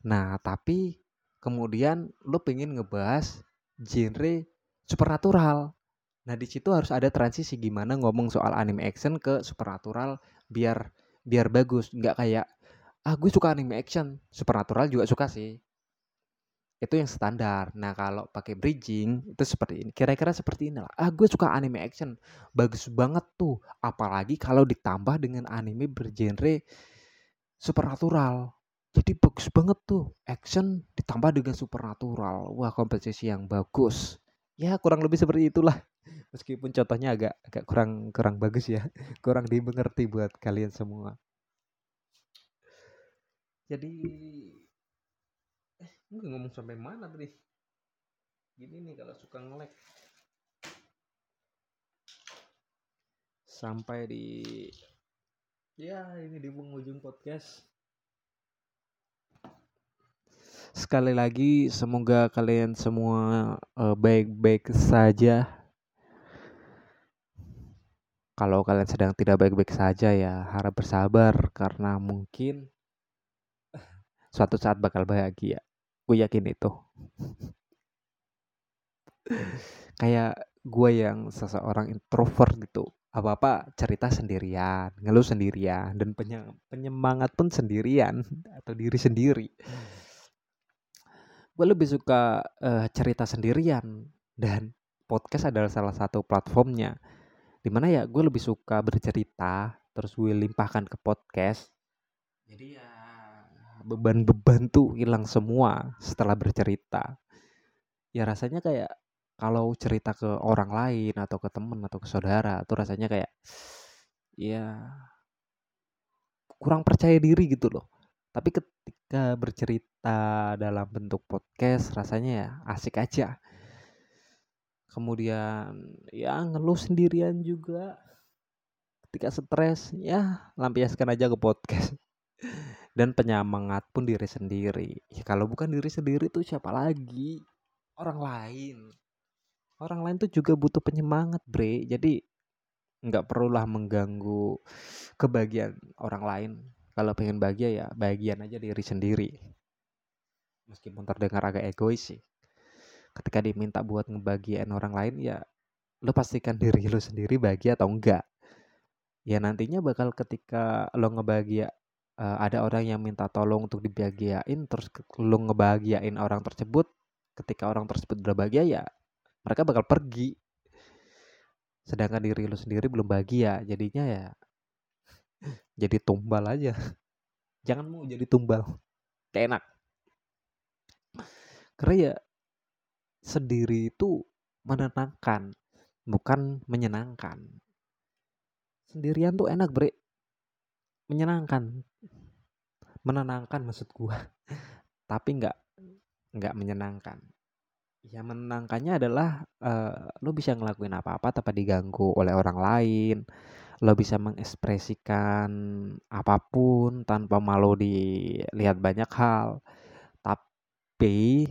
Nah, tapi kemudian lo pengen ngebahas genre supernatural. Nah, di situ harus ada transisi gimana ngomong soal anime action ke supernatural biar biar bagus nggak kayak ah gue suka anime action supernatural juga suka sih itu yang standar. Nah kalau pakai bridging itu seperti ini. Kira-kira seperti inilah. Ah gue suka anime action. Bagus banget tuh. Apalagi kalau ditambah dengan anime bergenre supernatural. Jadi bagus banget tuh. Action ditambah dengan supernatural. Wah kompetisi yang bagus. Ya kurang lebih seperti itulah. Meskipun contohnya agak agak kurang kurang bagus ya. Kurang dimengerti buat kalian semua. Jadi gue ngomong sampai mana tadi gini nih kalau suka ngelek sampai di ya ini di penghujung podcast. Sekali lagi semoga kalian semua eh, baik-baik uh, saja. Kalau kalian sedang tidak baik-baik saja ya harap bersabar karena mungkin suatu saat bakal bahagia. Gue yakin itu. Kayak gue yang seseorang introvert gitu. Apa-apa cerita sendirian, ngeluh sendirian, dan penyemangat pun sendirian atau diri sendiri. Gue lebih suka uh, cerita sendirian dan podcast adalah salah satu platformnya di mana ya gue lebih suka bercerita terus gue limpahkan ke podcast jadi ya beban-beban tuh hilang semua setelah bercerita. Ya rasanya kayak kalau cerita ke orang lain atau ke temen atau ke saudara tuh rasanya kayak ya kurang percaya diri gitu loh. Tapi ketika bercerita dalam bentuk podcast rasanya ya asik aja. Kemudian ya ngeluh sendirian juga. Ketika stres ya lampiaskan aja ke podcast dan penyemangat pun diri sendiri. Ya kalau bukan diri sendiri tuh siapa lagi? Orang lain. Orang lain tuh juga butuh penyemangat bre. Jadi nggak perlulah mengganggu kebahagiaan orang lain. Kalau pengen bahagia ya bagian aja diri sendiri. Meskipun terdengar agak egois sih. Ketika diminta buat ngebagian orang lain ya lo pastikan diri lo sendiri bahagia atau enggak ya nantinya bakal ketika lo ngebahagia uh, ada orang yang minta tolong untuk dibahagiain terus lo ngebahagiain orang tersebut ketika orang tersebut udah bahagia ya mereka bakal pergi. Sedangkan diri lo sendiri belum bahagia jadinya ya jadi tumbal aja. Jangan mau jadi tumbal. Kayak enak. Karena ya sendiri itu menenangkan bukan menyenangkan. Sendirian tuh enak bre menyenangkan. Menenangkan maksud gua. Tapi nggak nggak menyenangkan. Ya menenangkannya adalah uh, lo bisa ngelakuin apa-apa tanpa diganggu oleh orang lain. Lo bisa mengekspresikan apa pun tanpa malu dilihat banyak hal. Tapi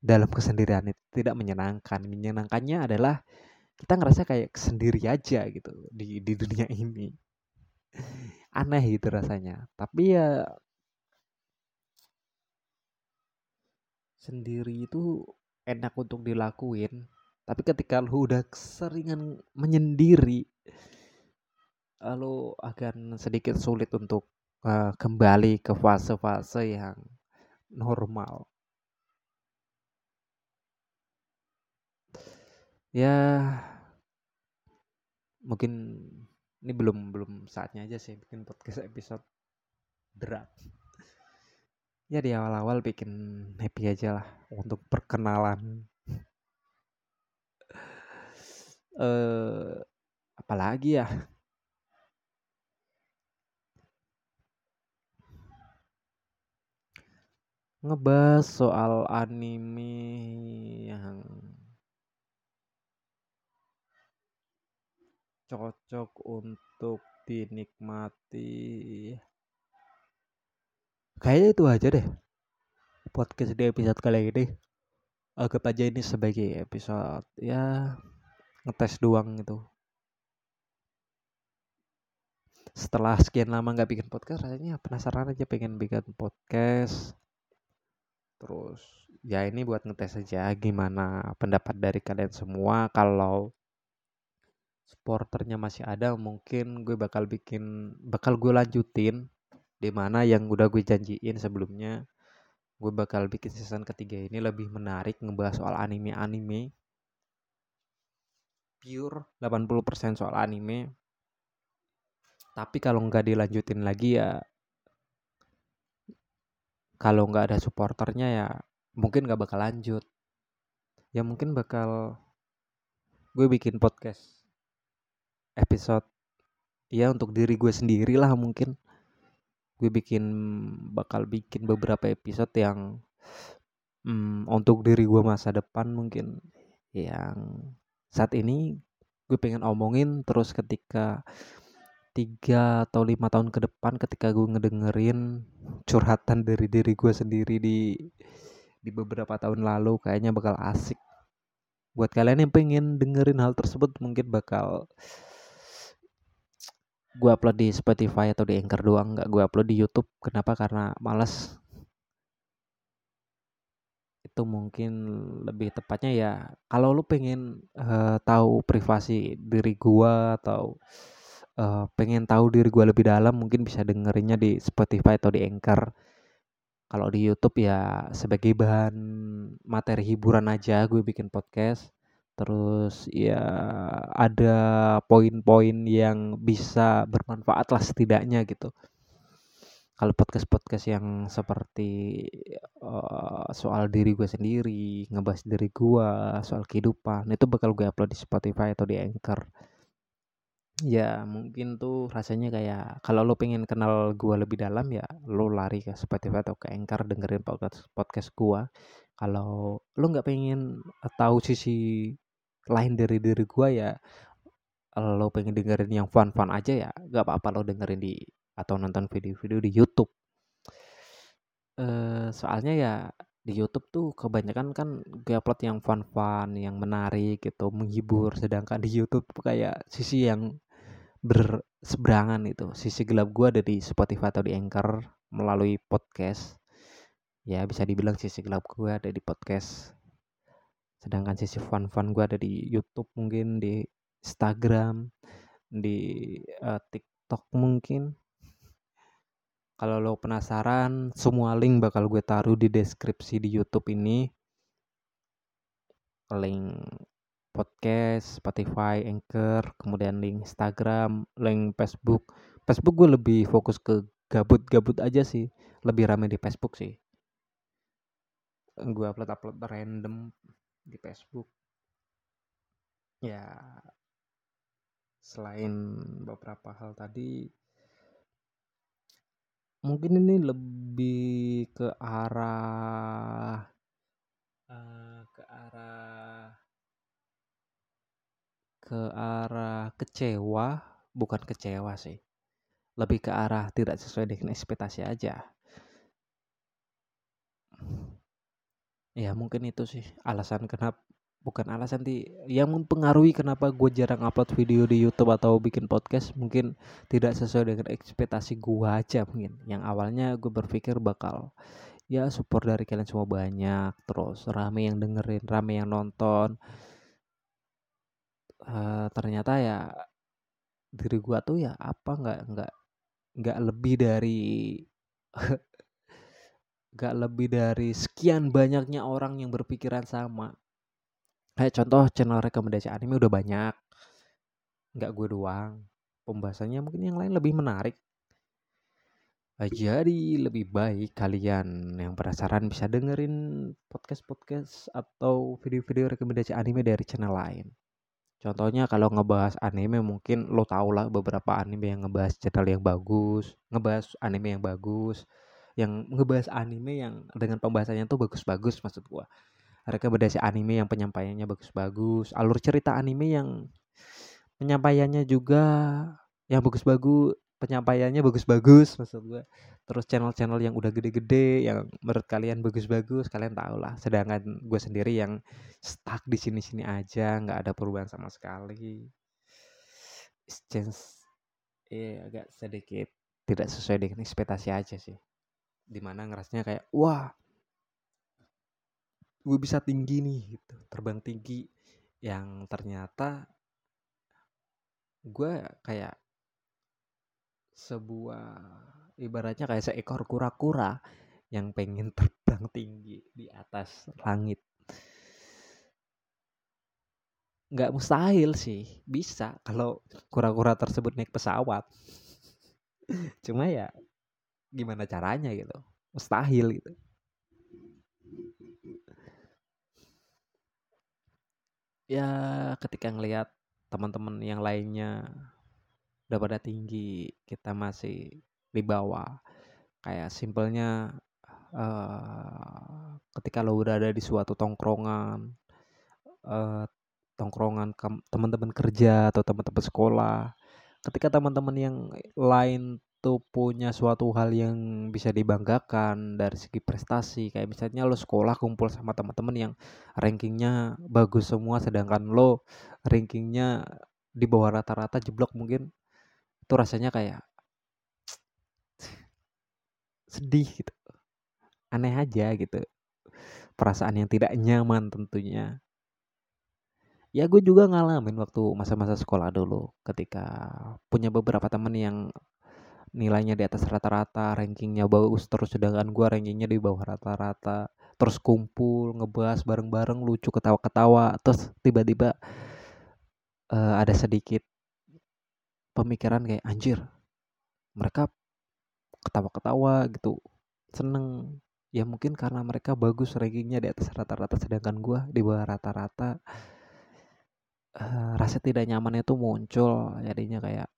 dalam kesendirian itu tidak menyenangkan. Menyenangkannya adalah kita ngerasa kayak sendiri aja gitu di di dunia ini aneh gitu rasanya. Tapi ya sendiri itu enak untuk dilakuin. Tapi ketika lu udah seringan menyendiri lu akan sedikit sulit untuk uh, kembali ke fase-fase yang normal. Ya mungkin ini belum belum saatnya aja sih bikin podcast episode berat. Ya di awal-awal bikin happy aja lah untuk perkenalan. Eh apalagi ya? Ngebahas soal anime yang cocok untuk dinikmati Kayaknya itu aja deh podcast di episode kali ini. Anggap aja ini sebagai episode ya ngetes doang gitu. Setelah sekian lama nggak bikin podcast, rasanya penasaran aja pengen bikin podcast. Terus ya ini buat ngetes aja gimana pendapat dari kalian semua kalau supporternya masih ada mungkin gue bakal bikin bakal gue lanjutin di mana yang udah gue janjiin sebelumnya. Gue bakal bikin season ketiga ini lebih menarik ngebahas soal anime-anime. Pure 80% soal anime. Tapi kalau nggak dilanjutin lagi ya kalau nggak ada supporternya ya mungkin nggak bakal lanjut. Ya mungkin bakal gue bikin podcast episode ya untuk diri gue sendiri lah mungkin. Gue bikin bakal bikin beberapa episode yang hmm, untuk diri gue masa depan mungkin. Yang saat ini gue pengen omongin terus ketika tiga atau lima tahun ke depan ketika gue ngedengerin curhatan dari diri gue sendiri di di beberapa tahun lalu kayaknya bakal asik. Buat kalian yang pengen dengerin hal tersebut mungkin bakal gue upload di Spotify atau di Anchor doang nggak gue upload di YouTube. Kenapa? Karena males. Itu mungkin lebih tepatnya ya kalau lu pengen uh, tahu privasi diri gue atau uh, pengen tahu diri gue lebih dalam mungkin bisa dengerinnya di Spotify atau di Anchor. Kalau di YouTube ya sebagai bahan materi hiburan aja gue bikin podcast terus ya ada poin-poin yang bisa bermanfaat lah setidaknya gitu. Kalau podcast-podcast yang seperti uh, soal diri gue sendiri ngebahas diri gue soal kehidupan itu bakal gue upload di Spotify atau di Anchor. Ya mungkin tuh rasanya kayak kalau lo pengen kenal gue lebih dalam ya lo lari ke Spotify atau ke Anchor dengerin podcast podcast gue kalau lo nggak pengen tahu sisi lain dari diri gue ya lo pengen dengerin yang fun-fun aja ya gak apa-apa lo dengerin di atau nonton video-video di YouTube. Uh, soalnya ya di YouTube tuh kebanyakan kan gue upload yang fun-fun yang menarik gitu menghibur. Sedangkan di YouTube kayak sisi yang berseberangan itu. Sisi gelap gue ada di Spotify atau di Anchor melalui podcast. Ya bisa dibilang sisi gelap gue ada di podcast sedangkan sisi fun-fun gue ada di YouTube mungkin di Instagram di uh, TikTok mungkin kalau lo penasaran semua link bakal gue taruh di deskripsi di YouTube ini link podcast, Spotify, Anchor, kemudian link Instagram, link Facebook. Facebook gue lebih fokus ke gabut-gabut aja sih, lebih rame di Facebook sih. Gue upload-upload random di Facebook. Ya, selain beberapa hal tadi, mungkin ini lebih ke arah uh, ke arah ke arah kecewa, bukan kecewa sih. Lebih ke arah tidak sesuai dengan ekspektasi aja. Ya mungkin itu sih alasan kenapa bukan alasan di yang mempengaruhi kenapa gue jarang upload video di YouTube atau bikin podcast mungkin tidak sesuai dengan ekspektasi gue aja mungkin. Yang awalnya gue berpikir bakal ya support dari kalian semua banyak terus rame yang dengerin rame yang nonton. Uh, ternyata ya diri gua tuh ya apa nggak nggak nggak lebih dari nggak lebih dari sekian banyaknya orang yang berpikiran sama. Kayak contoh channel rekomendasi anime udah banyak. Nggak gue doang. Pembahasannya mungkin yang lain lebih menarik. Jadi lebih baik kalian yang penasaran bisa dengerin podcast-podcast atau video-video rekomendasi anime dari channel lain. Contohnya kalau ngebahas anime mungkin lo tau lah beberapa anime yang ngebahas channel yang bagus, ngebahas anime yang bagus, yang ngebahas anime yang dengan pembahasannya tuh bagus-bagus maksud gua. Rekomendasi anime yang penyampaiannya bagus-bagus, alur cerita anime yang penyampaiannya juga yang bagus-bagus, penyampaiannya bagus-bagus maksud gue terus channel-channel yang udah gede-gede yang menurut kalian bagus-bagus kalian tau lah sedangkan gue sendiri yang stuck di sini-sini aja nggak ada perubahan sama sekali. Chance eh agak sedikit tidak sesuai dengan ekspektasi aja sih di mana ngerasnya kayak wah gue bisa tinggi nih gitu terbang tinggi yang ternyata gue kayak sebuah ibaratnya kayak seekor kura-kura yang pengen terbang tinggi di atas langit. Nggak mustahil sih, bisa kalau kura-kura tersebut naik pesawat. Cuma ya gimana caranya gitu, mustahil gitu. Ya ketika ngelihat teman-teman yang lainnya udah pada tinggi kita masih di bawah kayak simpelnya uh, ketika lo berada di suatu tongkrongan uh, tongkrongan teman-teman kerja atau teman-teman sekolah ketika teman-teman yang lain tuh punya suatu hal yang bisa dibanggakan dari segi prestasi. Kayak misalnya lo sekolah kumpul sama teman-teman yang rankingnya bagus semua sedangkan lo rankingnya di bawah rata-rata jeblok mungkin itu rasanya kayak sedih gitu. Aneh aja gitu. Perasaan yang tidak nyaman tentunya. Ya gue juga ngalamin waktu masa-masa sekolah dulu ketika punya beberapa temen yang nilainya di atas rata-rata rankingnya bagus terus sedangkan gue rankingnya di bawah rata-rata. Terus kumpul ngebahas bareng-bareng lucu ketawa-ketawa terus tiba-tiba uh, ada sedikit pemikiran kayak anjir mereka ketawa-ketawa gitu. Seneng. Ya mungkin karena mereka bagus rankingnya di atas rata-rata sedangkan gue di bawah rata-rata uh, rasa tidak nyamannya tuh muncul. Jadinya kayak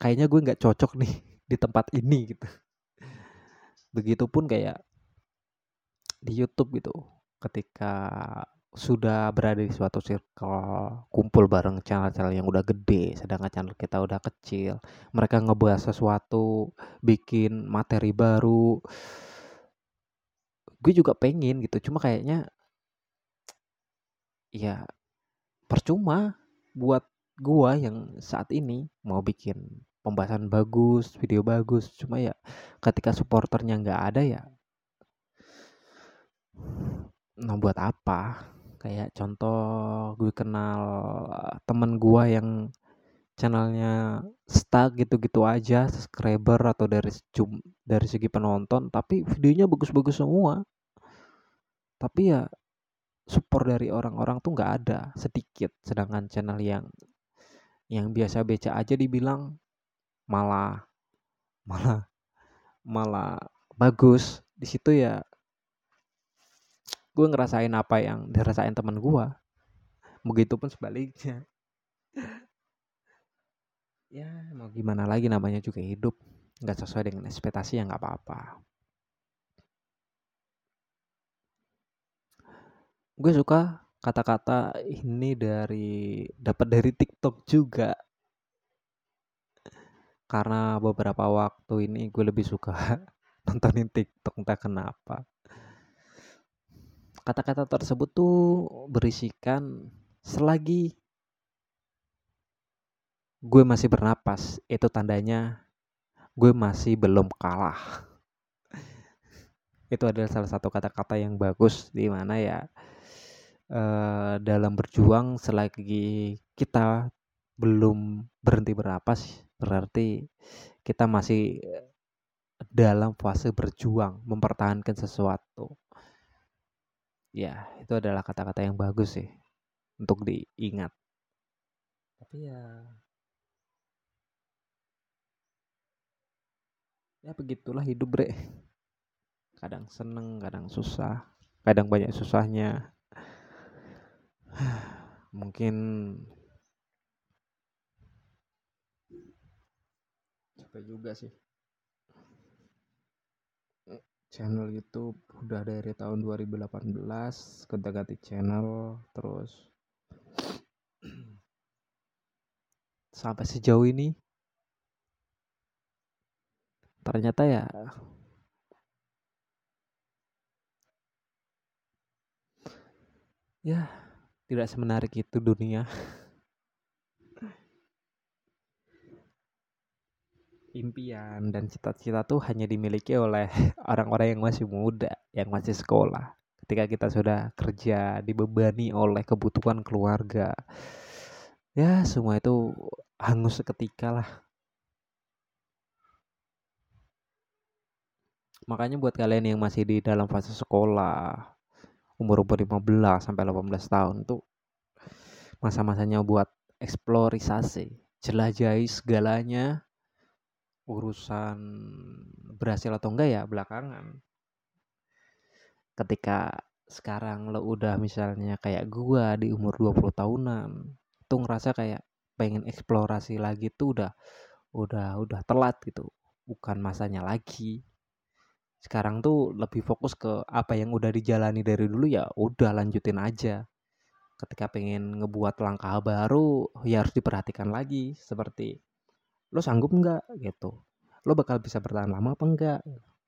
kayaknya gue nggak cocok nih di tempat ini gitu. Begitupun kayak di YouTube gitu ketika sudah berada di suatu circle kumpul bareng channel-channel yang udah gede sedangkan channel kita udah kecil mereka ngebahas sesuatu bikin materi baru gue juga pengen gitu. Cuma kayaknya ya percuma buat gua yang saat ini mau bikin pembahasan bagus, video bagus, cuma ya ketika supporternya nggak ada ya nah buat apa? Kayak contoh gue kenal temen gua yang channelnya stuck gitu-gitu aja subscriber atau dari jum dari segi penonton tapi videonya bagus-bagus semua. Tapi ya support dari orang-orang tuh nggak ada sedikit. Sedangkan channel yang yang biasa beca aja dibilang malah malah malah bagus. Di situ ya gue ngerasain apa yang dirasain teman gue begitu pun sebaliknya. Ya mau gimana lagi namanya juga hidup. Nggak sesuai dengan ekspektasi ya nggak apa-apa. Gue suka kata-kata ini dari dapat dari TikTok juga karena beberapa waktu ini gue lebih suka nontonin TikTok entah kenapa. Kata-kata tersebut tuh berisikan selagi gue masih bernapas itu tandanya gue masih belum kalah. Itu adalah salah satu kata-kata yang bagus di mana ya uh, dalam berjuang selagi kita belum berhenti bernapas berarti kita masih dalam fase berjuang mempertahankan sesuatu. Ya itu adalah kata-kata yang bagus sih untuk diingat. Tapi ya ya begitulah hidup bre kadang seneng kadang susah kadang banyak susahnya. Mungkin capek juga sih. Channel YouTube udah dari tahun 2018 ganti-ganti channel terus sampai sejauh ini ternyata ya ya tidak semenarik itu dunia impian dan cita-cita tuh hanya dimiliki oleh orang-orang yang masih muda, yang masih sekolah. Ketika kita sudah kerja, dibebani oleh kebutuhan keluarga, ya semua itu hangus seketika lah. Makanya buat kalian yang masih di dalam fase sekolah, umur-umur 15 sampai 18 tahun tuh masa-masanya buat eksplorisasi, jelajahi segalanya. Urusan berhasil atau enggak ya belakangan. Ketika sekarang lo udah misalnya kayak gua di umur 20 tahunan, tuh ngerasa kayak pengen eksplorasi lagi tuh udah udah udah telat gitu. Bukan masanya lagi sekarang tuh lebih fokus ke apa yang udah dijalani dari dulu ya udah lanjutin aja ketika pengen ngebuat langkah baru ya harus diperhatikan lagi seperti lo sanggup nggak? Gitu. Lo bakal bisa bertahan lama apa enggak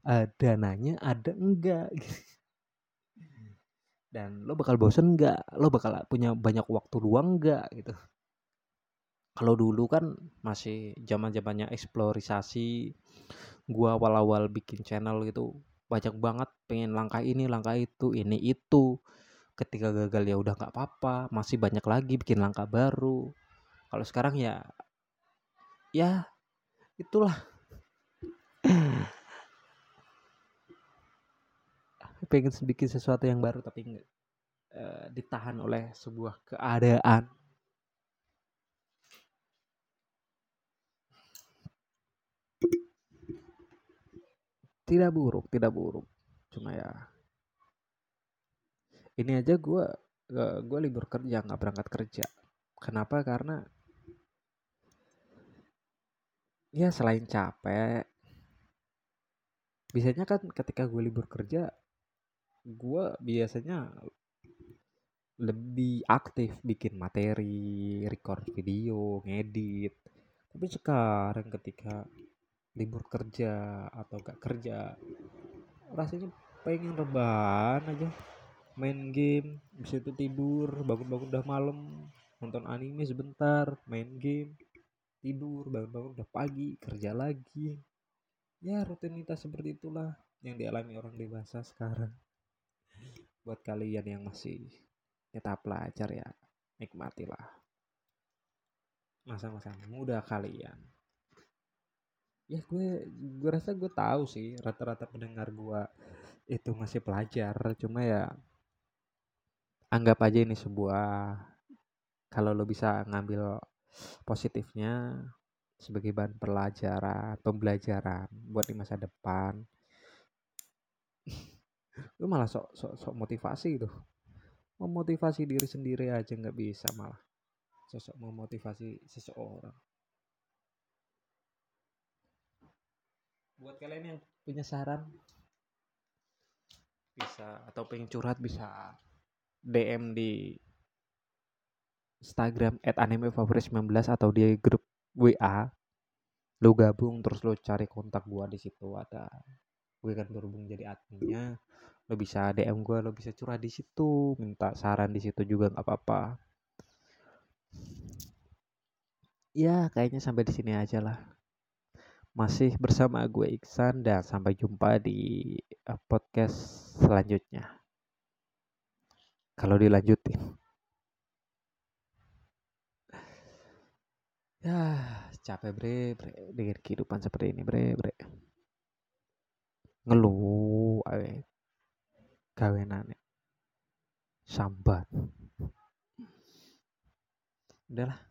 uh, dananya ada enggak dan lo bakal bosen enggak lo bakal punya banyak waktu luang enggak gitu. Kalau dulu kan masih zaman zamannya eksplorisasi gua awal-awal bikin channel gitu banyak banget pengen langkah ini langkah itu ini itu. Ketika gagal ya udah nggak apa-apa masih banyak lagi bikin langkah baru. Kalau sekarang ya ya itulah. Pengen bikin sesuatu yang baru tapi nggak uh, ditahan oleh sebuah keadaan. Tidak buruk tidak buruk. Cuma ya ini aja gue gue libur kerja nggak berangkat kerja. Kenapa? Karena ya selain capek biasanya kan ketika gue libur kerja gue biasanya lebih aktif bikin materi, record video, ngedit. Tapi sekarang ketika libur kerja atau gak kerja rasanya pengen rebahan aja main game bisa itu tidur bangun-bangun udah malam nonton anime sebentar main game tidur bangun-bangun udah pagi kerja lagi. Ya rutinitas seperti itulah yang dialami orang dewasa sekarang. Buat kalian yang masih tetap pelajar ya nikmatilah masa-masa muda kalian. Ya gue gue rasa gue tahu sih rata-rata pendengar gue itu masih pelajar. Cuma ya anggap aja ini sebuah kalau lo bisa ngambil positifnya sebagai bahan pelajaran, pembelajaran buat di masa depan. Lu malah sok sok sok motivasi tuh. Memotivasi diri sendiri aja nggak bisa malah. Sosok memotivasi seseorang. Buat kalian yang punya saran bisa atau pengen curhat bisa DM di Instagram at anime favorit 19 atau di grup WA lu gabung terus lu cari kontak gua di situ ada. Gue kan berhubung jadi adminnya. Lu bisa DM gua lu bisa curah di situ minta saran di situ juga nggak apa-apa. Ya kayaknya sampai di sini aja lah. Masih bersama gue Iksan dan sampai jumpa di eh, podcast selanjutnya. Kalau dilanjutin Ya, capek bre, bre dengan kehidupan seperti ini bre, bre. Ngeluh, awe. Gawenane. Sambat. Udahlah,